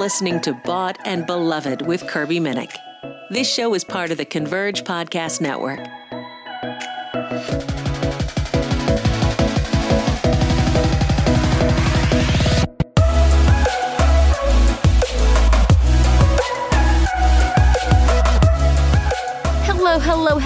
listening to Bought and Beloved with Kirby Minnick. This show is part of the Converge Podcast Network.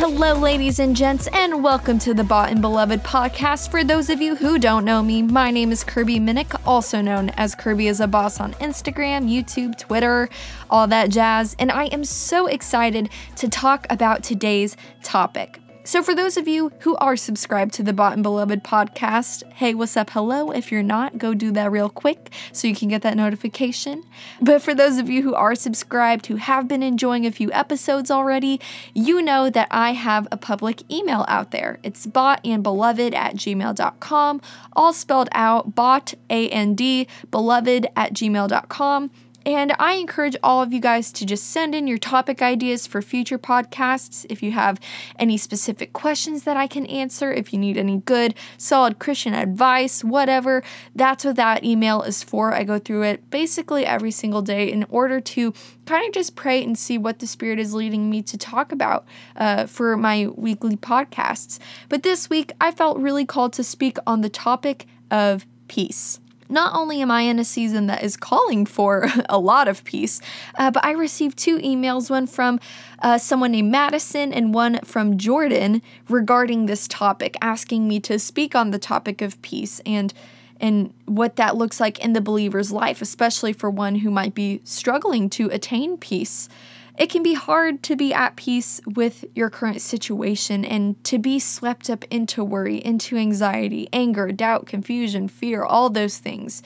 Hello, ladies and gents, and welcome to the Bought and Beloved podcast. For those of you who don't know me, my name is Kirby Minnick, also known as Kirby is a Boss on Instagram, YouTube, Twitter, all that jazz, and I am so excited to talk about today's topic. So, for those of you who are subscribed to the Bought and Beloved podcast, hey, what's up? Hello. If you're not, go do that real quick so you can get that notification. But for those of you who are subscribed, who have been enjoying a few episodes already, you know that I have a public email out there. It's bought and beloved at gmail.com, all spelled out bought, A N D, beloved at gmail.com. And I encourage all of you guys to just send in your topic ideas for future podcasts. If you have any specific questions that I can answer, if you need any good, solid Christian advice, whatever, that's what that email is for. I go through it basically every single day in order to kind of just pray and see what the Spirit is leading me to talk about uh, for my weekly podcasts. But this week, I felt really called to speak on the topic of peace. Not only am I in a season that is calling for a lot of peace, uh, but I received two emails one from uh, someone named Madison and one from Jordan regarding this topic, asking me to speak on the topic of peace and and what that looks like in the believer's life, especially for one who might be struggling to attain peace. It can be hard to be at peace with your current situation and to be swept up into worry, into anxiety, anger, doubt, confusion, fear, all those things.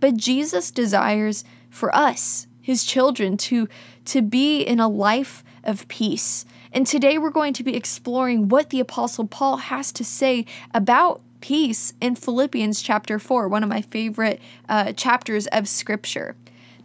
But Jesus desires for us, his children, to, to be in a life of peace. And today we're going to be exploring what the Apostle Paul has to say about peace in Philippians chapter 4, one of my favorite uh, chapters of Scripture.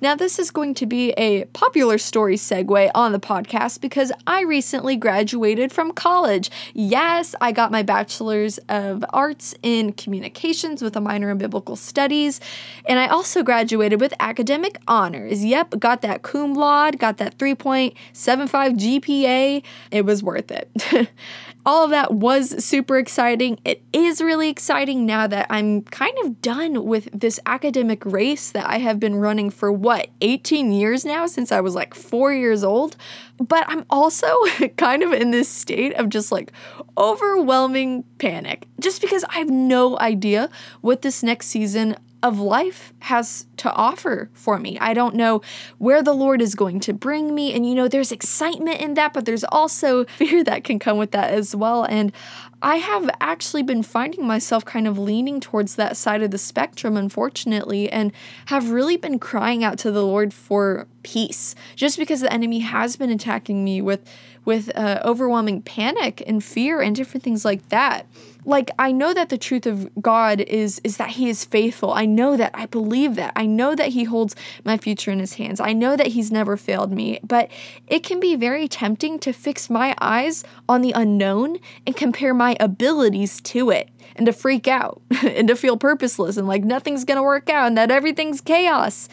Now, this is going to be a popular story segue on the podcast because I recently graduated from college. Yes, I got my bachelor's of arts in communications with a minor in biblical studies, and I also graduated with academic honors. Yep, got that cum laude, got that 3.75 GPA. It was worth it. all of that was super exciting. It is really exciting now that I'm kind of done with this academic race that I have been running for what, 18 years now since I was like four years old. But I'm also kind of in this state of just like overwhelming panic just because I have no idea what this next season of life has to offer for me. I don't know where the Lord is going to bring me. And you know, there's excitement in that, but there's also fear that can come with that as well. And I have actually been finding myself kind of leaning towards that side of the spectrum, unfortunately, and have really been crying out to the Lord for peace, just because the enemy has been attacking me with with uh, overwhelming panic and fear and different things like that like I know that the truth of God is is that he is faithful. I know that. I believe that. I know that he holds my future in his hands. I know that he's never failed me. But it can be very tempting to fix my eyes on the unknown and compare my abilities to it and to freak out and to feel purposeless and like nothing's going to work out and that everything's chaos.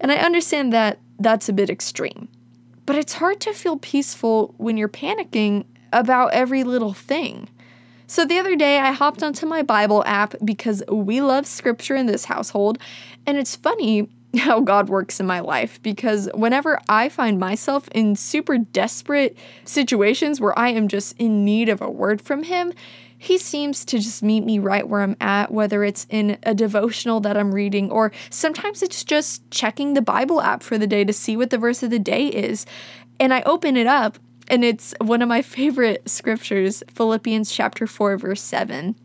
And I understand that that's a bit extreme. But it's hard to feel peaceful when you're panicking about every little thing. So the other day, I hopped onto my Bible app because we love scripture in this household. And it's funny how God works in my life because whenever I find myself in super desperate situations where I am just in need of a word from Him, he seems to just meet me right where I'm at, whether it's in a devotional that I'm reading, or sometimes it's just checking the Bible app for the day to see what the verse of the day is. And I open it up and it's one of my favorite scriptures, Philippians chapter 4 verse 7.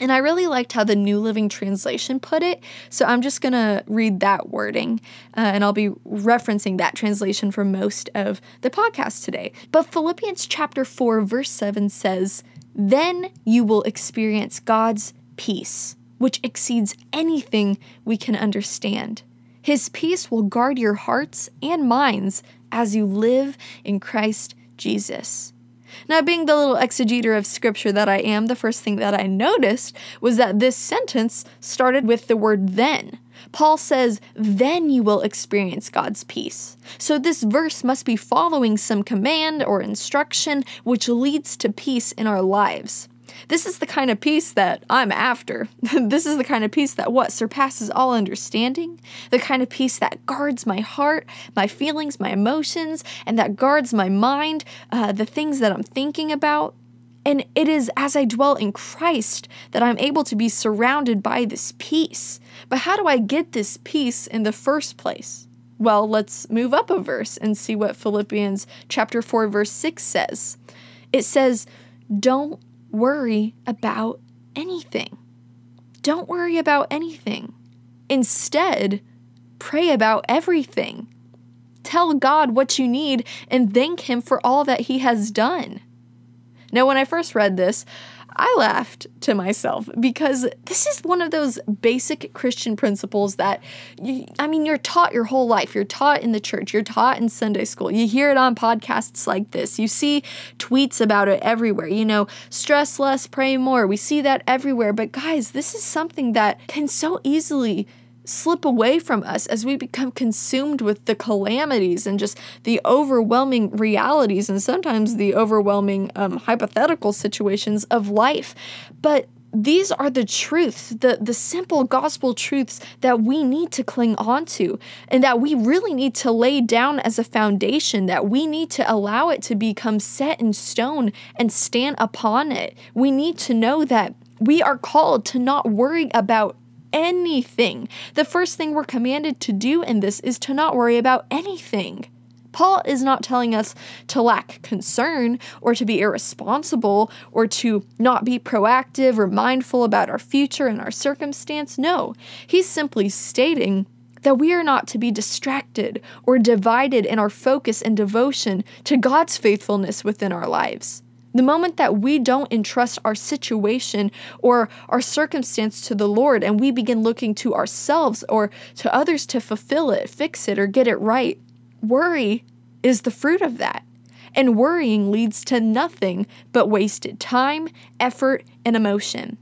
And I really liked how the New Living Translation put it. So I'm just to read that wording uh, and I'll be referencing that translation for most of the podcast today. But Philippians chapter 4, verse 7 says, Then you will experience God's peace, which exceeds anything we can understand. His peace will guard your hearts and minds as you live in Christ Jesus. Now, being the little exegeter of scripture that I am, the first thing that I noticed was that this sentence started with the word then. Paul says, then you will experience God's peace. So this verse must be following some command or instruction which leads to peace in our lives. This is the kind of peace that I'm after. this is the kind of peace that what surpasses all understanding, the kind of peace that guards my heart, my feelings, my emotions, and that guards my mind, uh, the things that I'm thinking about. And it is as I dwell in Christ that I'm able to be surrounded by this peace. But how do I get this peace in the first place? Well, let's move up a verse and see what Philippians chapter 4 verse 6 says. It says, "Don't worry about anything. Don't worry about anything. Instead, pray about everything. Tell God what you need and thank Him for all that He has done. Now, when I first read this, I laughed to myself because this is one of those basic Christian principles that, you, I mean, you're taught your whole life. You're taught in the church, you're taught in Sunday school. You hear it on podcasts like this. You see tweets about it everywhere. You know, stress less, pray more. We see that everywhere. But guys, this is something that can so easily slip away from us as we become consumed with the calamities and just the overwhelming realities and sometimes the overwhelming um, hypothetical situations of life. But these are the truths, the, the simple gospel truths that we need to cling on to and that we really need to lay down as a foundation, that we need to allow it to become set in stone and stand upon it. We need to know that we are called to not worry about anything. The first thing we're commanded to do in this is to not worry about anything. Paul is not telling us to lack concern or to be irresponsible or to not be proactive or mindful about our future and our circumstance. No, he's simply stating that we are not to be distracted or divided in our focus and devotion to God's faithfulness within our lives. The moment that we don't entrust our situation or our circumstance to the Lord and we begin looking to ourselves or to others to fulfill it, fix it, or get it right, worry is the fruit of that. And worrying leads to nothing but wasted time, effort, and emotion.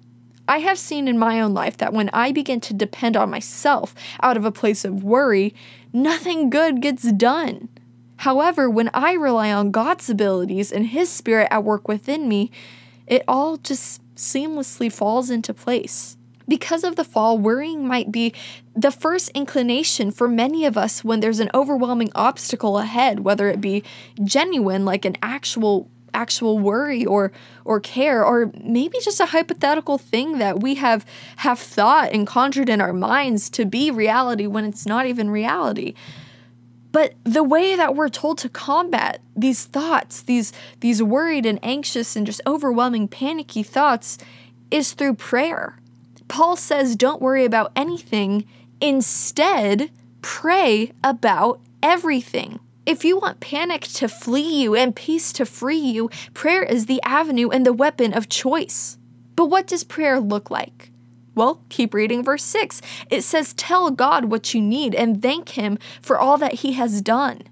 I have seen in my own life that when I begin to depend on myself out of a place of worry, nothing good gets done. However, when I rely on God's abilities and His Spirit at work within me, it all just seamlessly falls into place. Because of the fall, worrying might be the first inclination for many of us when there's an overwhelming obstacle ahead, whether it be genuine, like an actual actual worry or or care or maybe just a hypothetical thing that we have have thought and conjured in our minds to be reality when it's not even reality. But the way that we're told to combat these thoughts, these these worried and anxious and just overwhelming panicky thoughts is through prayer. Paul says don't worry about anything, instead pray about everything. If you want panic to flee you and peace to free you, prayer is the avenue and the weapon of choice. But what does prayer look like? Well, keep reading verse 6. It says, Tell God what you need and thank Him for all that He has done.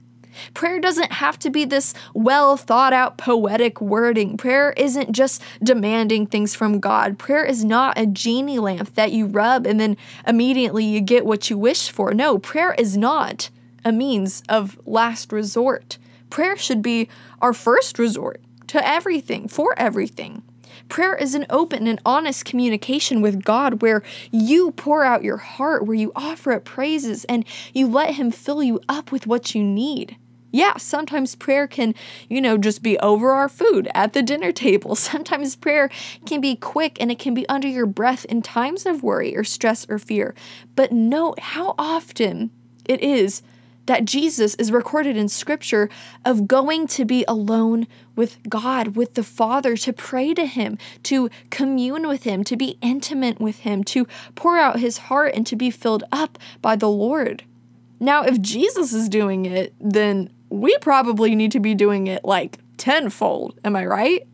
Prayer doesn't have to be this well thought out poetic wording. Prayer isn't just demanding things from God. Prayer is not a genie lamp that you rub and then immediately you get what you wish for. No, prayer is not a means of last resort. Prayer should be our first resort to everything, for everything. Prayer is an open and honest communication with God where you pour out your heart, where you offer up praises, and you let Him fill you up with what you need. Yeah, sometimes prayer can, you know, just be over our food at the dinner table. Sometimes prayer can be quick and it can be under your breath in times of worry or stress or fear. But note how often it is that Jesus is recorded in Scripture of going to be alone with God, with the Father, to pray to Him, to commune with Him, to be intimate with Him, to pour out His heart and to be filled up by the Lord. Now, if Jesus is doing it, then we probably need to be doing it like tenfold. Am I right?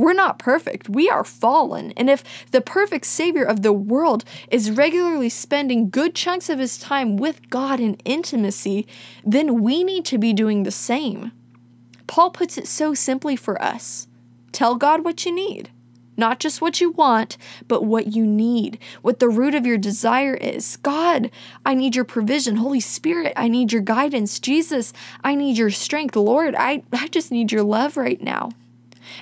We're not perfect. We are fallen. And if the perfect Savior of the world is regularly spending good chunks of his time with God in intimacy, then we need to be doing the same. Paul puts it so simply for us tell God what you need. not just what you want, but what you need, what the root of your desire is. God, I need your provision. Holy Spirit, I need your guidance. Jesus, I need your strength. Lord, I, I just need your love right now.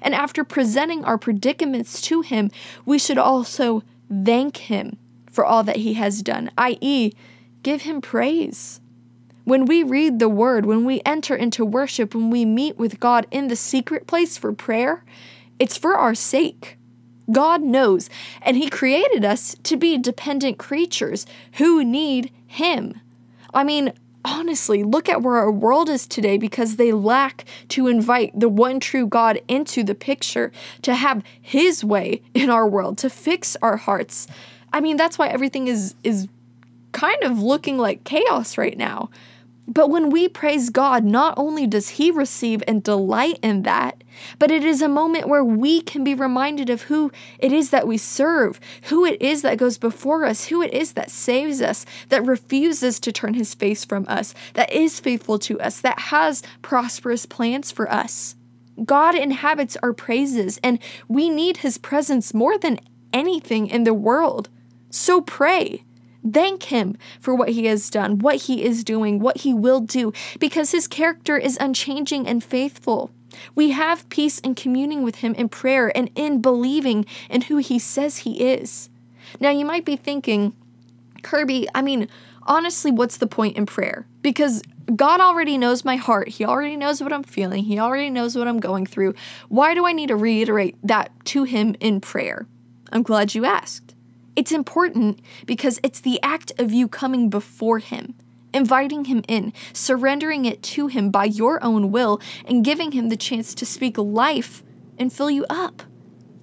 And after presenting our predicaments to Him, we should also thank Him for all that He has done, i.e., give Him praise. When we read the Word, when we enter into worship, when we meet with God in the secret place for prayer, it's for our sake. God knows, and He created us to be dependent creatures who need Him. I mean, honestly, look at where our world is today because they lack to invite the one true God into the picture, to have His way in our world, to fix our hearts. I mean, that's why everything is is kind of looking like chaos right now. But when we praise God, not only does He receive and delight in that, but it is a moment where we can be reminded of who it is that we serve, who it is that goes before us, who it is that saves us, that refuses to turn His face from us, that is faithful to us, that has prosperous plans for us. God inhabits our praises, and we need His presence more than anything in the world. So pray. Thank Him for what He has done, what He is doing, what He will do, because His character is unchanging and faithful. We have peace in communing with Him in prayer and in believing in who He says He is. Now, you might be thinking, Kirby, I mean, honestly, what's the point in prayer? Because God already knows my heart. He already knows what I'm feeling. He already knows what I'm going through. Why do I need to reiterate that to Him in prayer? I'm glad you asked. It's important because it's the act of you coming before Him, inviting Him in, surrendering it to Him by your own will, and giving Him the chance to speak life and fill you up.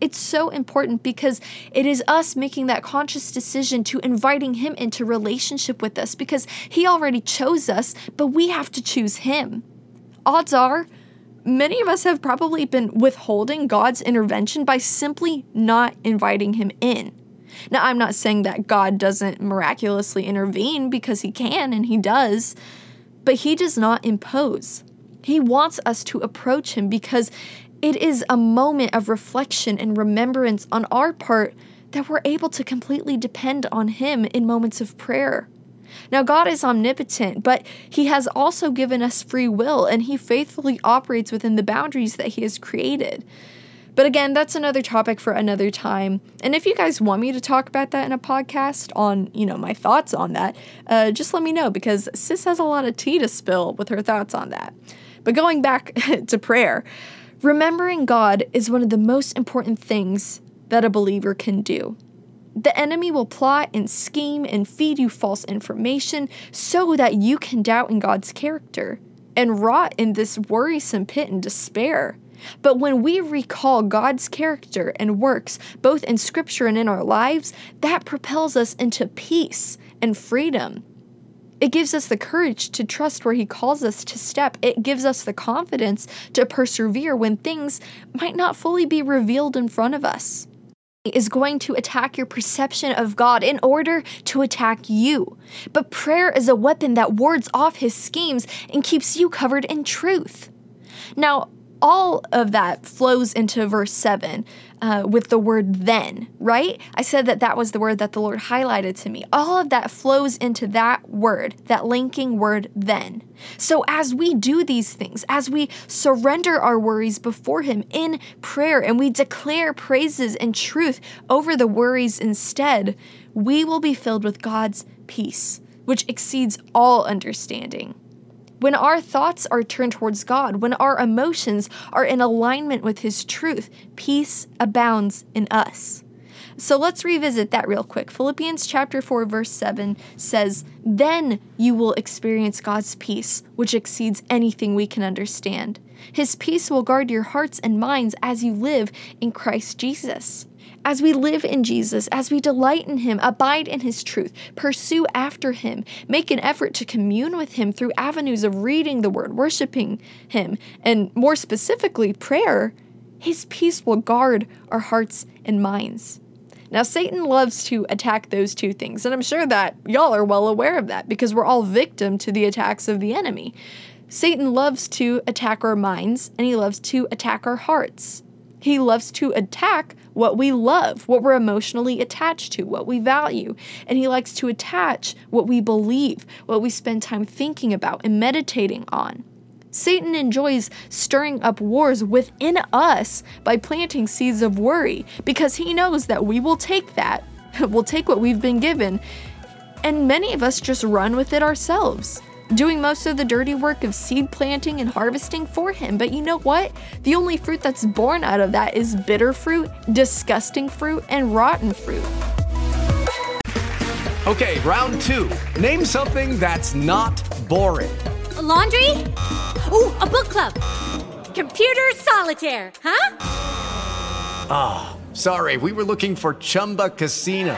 It's so important because it is us making that conscious decision to inviting Him into relationship with us because He already chose us, but we have to choose Him. Odds are, many of us have probably been withholding God's intervention by simply not inviting Him in. Now, I'm not saying that God doesn't miraculously intervene because He can and He does, but He does not impose. He wants us to approach Him because it is a moment of reflection and remembrance on our part that we're able to completely depend on Him in moments of prayer. Now, God is omnipotent, but He has also given us free will, and He faithfully operates within the boundaries that He has created. But again, that's another topic for another time. And if you guys want me to talk about that in a podcast on, you know, my thoughts on that, uh, just let me know because Sis has a lot of tea to spill with her thoughts on that. But going back to prayer, remembering God is one of the most important things that a believer can do. The enemy will plot and scheme and feed you false information so that you can doubt in God's character and rot in this worrisome pit and despair. But when we recall God's character and works, both in Scripture and in our lives, that propels us into peace and freedom. It gives us the courage to trust where He calls us to step. It gives us the confidence to persevere when things might not fully be revealed in front of us. Is going to attack your perception of God in order to attack you. But prayer is a weapon that wards off his schemes and keeps you covered in truth. Now, all of that flows into verse 7 uh, with the word then, right? I said that that was the word that the Lord highlighted to me. All of that flows into that word, that linking word then. So as we do these things, as we surrender our worries before Him in prayer and we declare praises and truth over the worries instead, we will be filled with God's peace, which exceeds all understanding. When our thoughts are turned towards God, when our emotions are in alignment with His truth, peace abounds in us. So let's revisit that real quick. Philippians chapter 4 verse 7 says, "Then you will experience God's peace, which exceeds anything we can understand. His peace will guard your hearts and minds as you live in Christ Jesus." As we live in Jesus, as we delight in Him, abide in His truth, pursue after Him, make an effort to commune with Him through avenues of reading the Word, worshiping Him, and more specifically, prayer, His peace will guard our hearts and minds. Now, Satan loves to attack those two things, and I'm sure that y'all are well aware of that because we're all victim to the attacks of the enemy. Satan loves to attack our minds and he loves to attack our hearts. He loves to attack what we love, what we're emotionally attached to, what we value. And he likes to attach what we believe, what we spend time thinking about and meditating on. Satan enjoys stirring up wars within us by planting seeds of worry because he knows that we will take that, we'll take what we've been given, and many of us just run with it ourselves doing most of the dirty work of seed planting and harvesting for him. But you know what? The only fruit that's born out of that is bitter fruit, disgusting fruit, and rotten fruit. Okay, round two. Name something that's not boring. A laundry? Ooh, a book club. Computer solitaire, huh? Ah, oh, sorry, we were looking for Chumba Casino.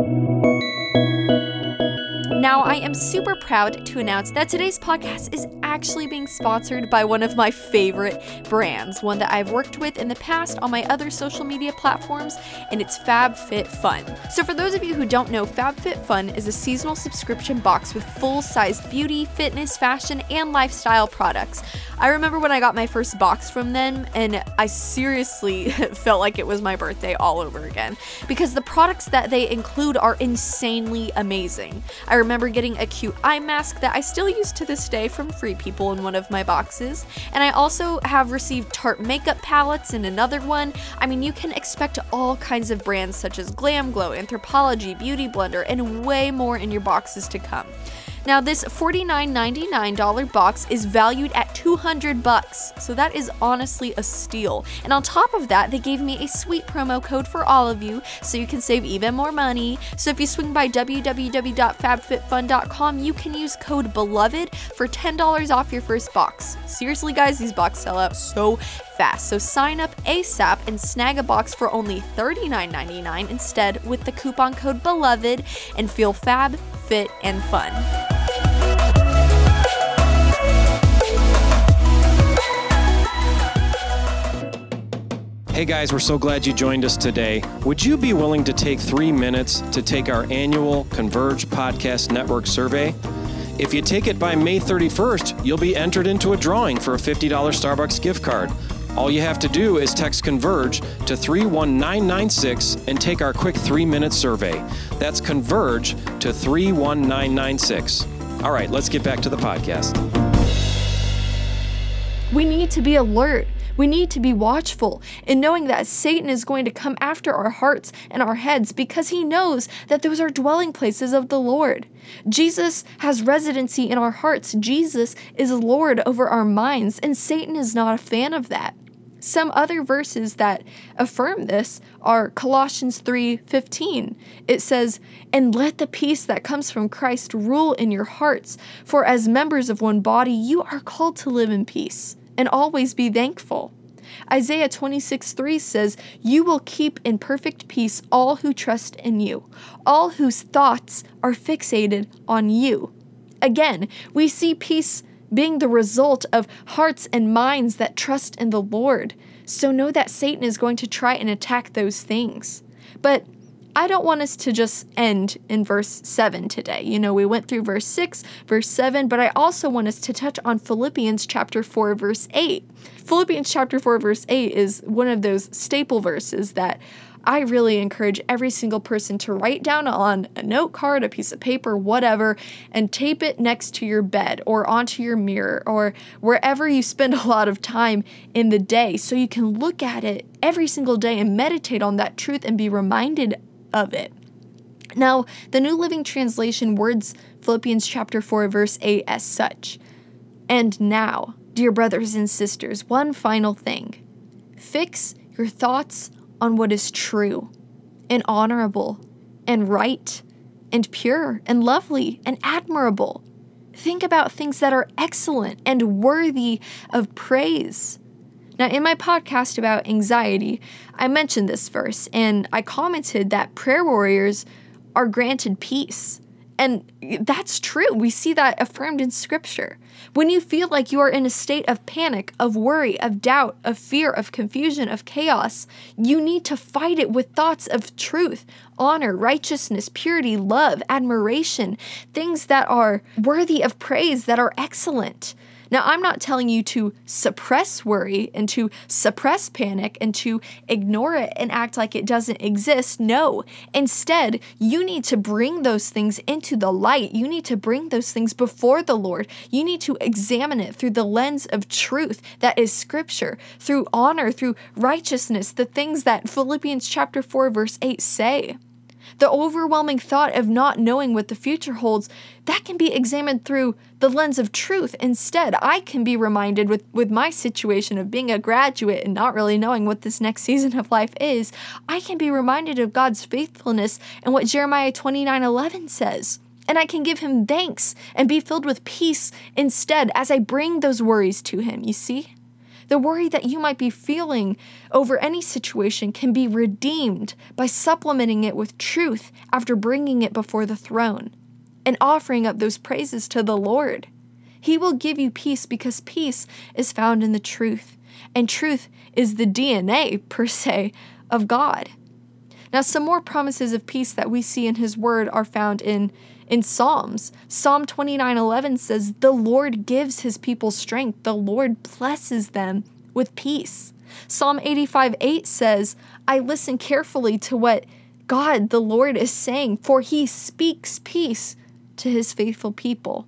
Now, I am super proud to announce that today's podcast is actually being sponsored by one of my favorite brands, one that I've worked with in the past on my other social media platforms, and it's FabFitFun. So, for those of you who don't know, FabFitFun is a seasonal subscription box with full sized beauty, fitness, fashion, and lifestyle products. I remember when I got my first box from them, and I seriously felt like it was my birthday all over again because the products that they include are insanely amazing. I remember getting a cute eye mask that I still use to this day from Free People in one of my boxes, and I also have received Tarte makeup palettes in another one. I mean, you can expect all kinds of brands such as Glam Glow, Anthropologie, Beauty Blender, and way more in your boxes to come. Now this $49.99 box is valued at 200 bucks. So that is honestly a steal. And on top of that, they gave me a sweet promo code for all of you so you can save even more money. So if you swing by www.fabfitfun.com, you can use code beloved for $10 off your first box. Seriously guys, these boxes sell out so fast. So sign up ASAP and snag a box for only $39.99 instead with the coupon code beloved and feel fab, fit, and fun. Hey guys, we're so glad you joined us today. Would you be willing to take three minutes to take our annual Converge Podcast Network survey? If you take it by May 31st, you'll be entered into a drawing for a $50 Starbucks gift card. All you have to do is text Converge to 31996 and take our quick three minute survey. That's Converge to 31996. All right, let's get back to the podcast. We need to be alert. We need to be watchful in knowing that Satan is going to come after our hearts and our heads because he knows that those are dwelling places of the Lord. Jesus has residency in our hearts. Jesus is Lord over our minds, and Satan is not a fan of that. Some other verses that affirm this are Colossians 3:15. It says, "And let the peace that comes from Christ rule in your hearts, for as members of one body you are called to live in peace." and always be thankful. Isaiah 26 3 says, You will keep in perfect peace all who trust in you, all whose thoughts are fixated on you. Again, we see peace being the result of hearts and minds that trust in the Lord. So know that Satan is going to try and attack those things. But I don't want us to just end in verse 7 today. You know, we went through verse 6, verse 7, but I also want us to touch on Philippians chapter 4, verse 8. Philippians chapter 4, verse 8 is one of those staple verses that I really encourage every single person to write down on a note card, a piece of paper, whatever, and tape it next to your bed or onto your mirror or wherever you spend a lot of time in the day so you can look at it every single day and meditate on that truth and be reminded of it. Now, the New Living Translation words Philippians chapter 4 verse 8 as such. And now, dear brothers and sisters, one final thing fix your thoughts on what is true and honorable and right and pure and lovely and admirable. Think about things that are excellent and worthy of praise. Now, in my podcast about anxiety, I mentioned this verse and I commented that prayer warriors are granted peace. And that's true. We see that affirmed in scripture. When you feel like you are in a state of panic, of worry, of doubt, of fear, of confusion, of chaos, you need to fight it with thoughts of truth, honor, righteousness, purity, love, admiration, things that are worthy of praise, that are excellent. Now, I'm not telling you to suppress worry and to suppress panic and to ignore it and act like it doesn't exist. No. Instead, you need to bring those things into the light. You need to bring those things before the Lord. You need to examine it through the lens of truth that is scripture, through honor, through righteousness, the things that Philippians chapter 4 verse 8 say. The overwhelming thought of not knowing what the future holds, that can be examined through the lens of truth. Instead, I can be reminded with, with my situation of being a graduate and not really knowing what this next season of life is, I can be reminded of God's faithfulness and what Jeremiah 29 11 says. And I can give him thanks and be filled with peace instead as I bring those worries to him, you see? The worry that you might be feeling over any situation can be redeemed by supplementing it with truth after bringing it before the throne and offering up those praises to the Lord. He will give you peace because peace is found in the truth, and truth is the DNA, per se, of God. Now, some more promises of peace that we see in His Word are found in in Psalms. Psalm 29:11 says, "The Lord gives his people strength. The Lord blesses them with peace." Psalm 85:8 says, "I listen carefully to what God the Lord is saying, for he speaks peace to his faithful people.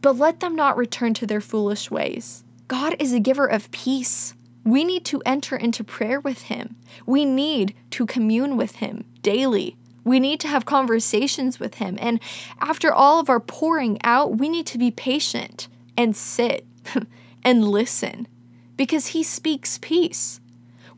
But let them not return to their foolish ways." God is a giver of peace. We need to enter into prayer with Him. We need to commune with Him daily. We need to have conversations with Him. And after all of our pouring out, we need to be patient and sit and listen because He speaks peace.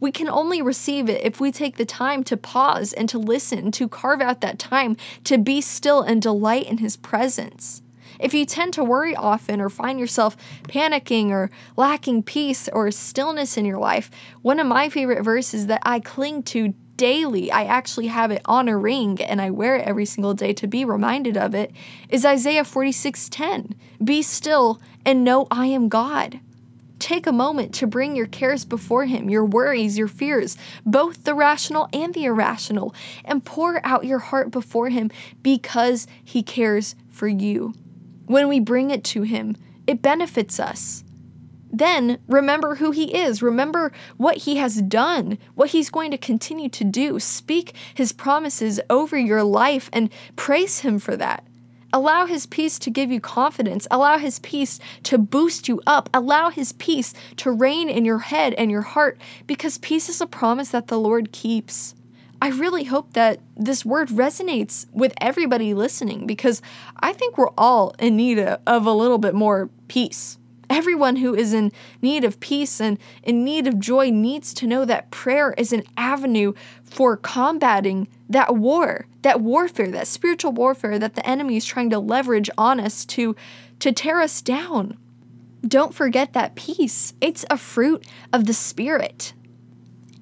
We can only receive it if we take the time to pause and to listen, to carve out that time to be still and delight in His presence. If you tend to worry often or find yourself panicking or lacking peace or stillness in your life, one of my favorite verses that I cling to daily, I actually have it on a ring and I wear it every single day to be reminded of it, is Isaiah 46:10. Be still and know I am God. Take a moment to bring your cares before Him, your worries, your fears, both the rational and the irrational, and pour out your heart before Him because He cares for you. When we bring it to Him, it benefits us. Then remember who he is. Remember what he has done, what he's going to continue to do. Speak his promises over your life and praise him for that. Allow his peace to give you confidence. Allow his peace to boost you up. Allow his peace to reign in your head and your heart because peace is a promise that the Lord keeps. I really hope that this word resonates with everybody listening because I think we're all in need of a little bit more peace. Everyone who is in need of peace and in need of joy needs to know that prayer is an avenue for combating that war, that warfare, that spiritual warfare that the enemy is trying to leverage on us to, to tear us down. Don't forget that peace. It's a fruit of the Spirit.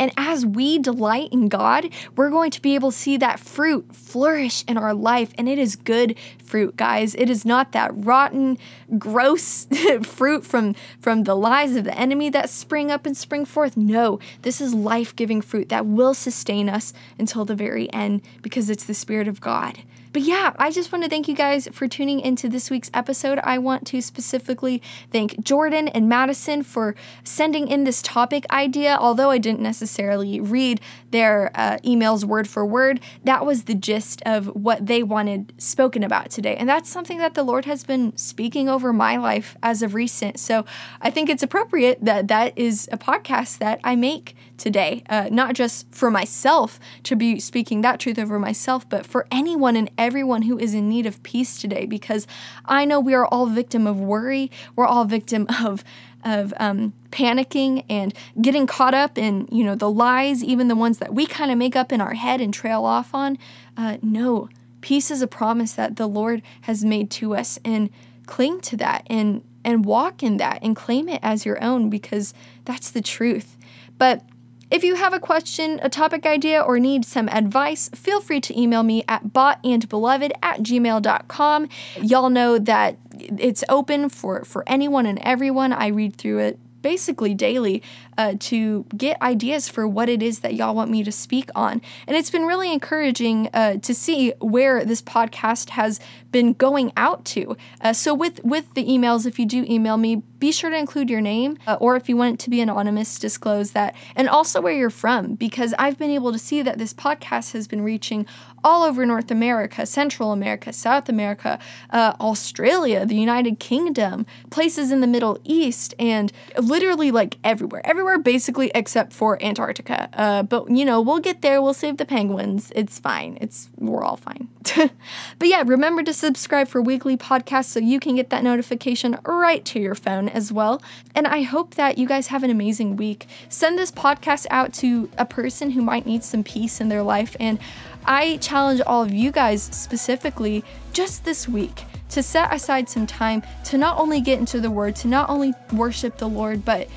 And as we delight in God, we're going to be able to see that fruit flourish in our life. And it is good fruit, guys. It is not that rotten, gross fruit from, from the lies of the enemy that spring up and spring forth. No, this is life giving fruit that will sustain us until the very end because it's the Spirit of God. But yeah, I just want to thank you guys for tuning into this week's episode. I want to specifically thank Jordan and Madison for sending in this topic idea. Although I didn't necessarily read their uh, emails word for word, that was the gist of what they wanted spoken about today. And that's something that the Lord has been speaking over my life as of recent. So I think it's appropriate that that is a podcast that I make today, uh, not just for myself to be speaking that truth over myself, but for anyone and everyone who is in need of peace today because I know we are all victim of worry. We're all victim of of um, panicking and getting caught up in you know the lies, even the ones that we kind of make up in our head and trail off on. Uh, no, peace is a promise that the Lord has made to us, and cling to that and and walk in that and claim it as your own because that's the truth. But if you have a question, a topic idea, or need some advice, feel free to email me at boughtandbeloved at gmail.com. Y'all know that it's open for, for anyone and everyone. I read through it basically daily uh, to get ideas for what it is that y'all want me to speak on. And it's been really encouraging uh, to see where this podcast has been going out to. Uh, so with with the emails, if you do email me, be sure to include your name, uh, or if you want it to be anonymous, disclose that, and also where you're from, because I've been able to see that this podcast has been reaching all over North America, Central America, South America, uh, Australia, the United Kingdom, places in the Middle East, and literally like everywhere, everywhere basically except for Antarctica. Uh, but you know, we'll get there. We'll save the penguins. It's fine. It's we're all fine. but yeah, remember to subscribe for weekly podcasts so you can get that notification right to your phone as well. And I hope that you guys have an amazing week. Send this podcast out to a person who might need some peace in their life and I challenge all of you guys specifically just this week to set aside some time to not only get into the Word, to not only worship the Lord, but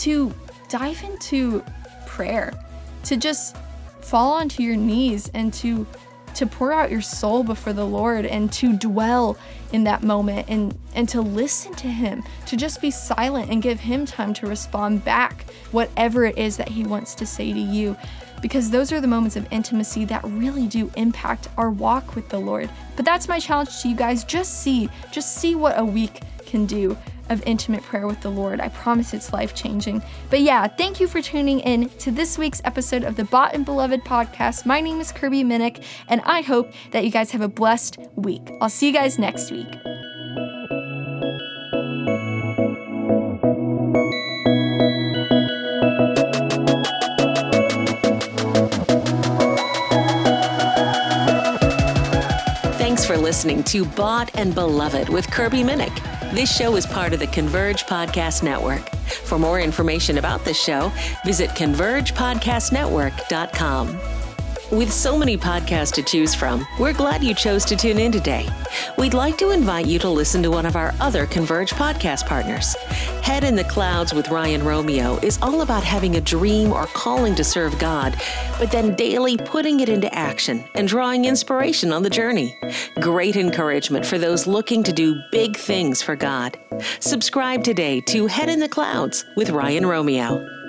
to dive into prayer, to just fall onto your knees and to to pour out your soul before the Lord and to dwell in that moment and and to listen to him, to just be silent and give him time to respond back whatever it is that he wants to say to you because those are the moments of intimacy that really do impact our walk with the Lord. But that's my challenge to you guys. Just see, just see what a week can do of intimate prayer with the Lord. I promise it's life changing. But yeah, thank you for tuning in to this week's episode of the Bought and Beloved podcast. My name is Kirby Minnick, and I hope that you guys have a blessed week. I'll see you guys next week. Thanks for listening to Bought and Beloved with Kirby Minnick. This show is part of the Converge Podcast Network. For more information about this show, visit convergepodcastnetwork.com. With so many podcasts to choose from, we're glad you chose to tune in today. We'd like to invite you to listen to one of our other Converge podcast partners. Head in the Clouds with Ryan Romeo is all about having a dream or calling to serve God, but then daily putting it into action and drawing inspiration on the journey. Great encouragement for those looking to do big things for God. Subscribe today to Head in the Clouds with Ryan Romeo.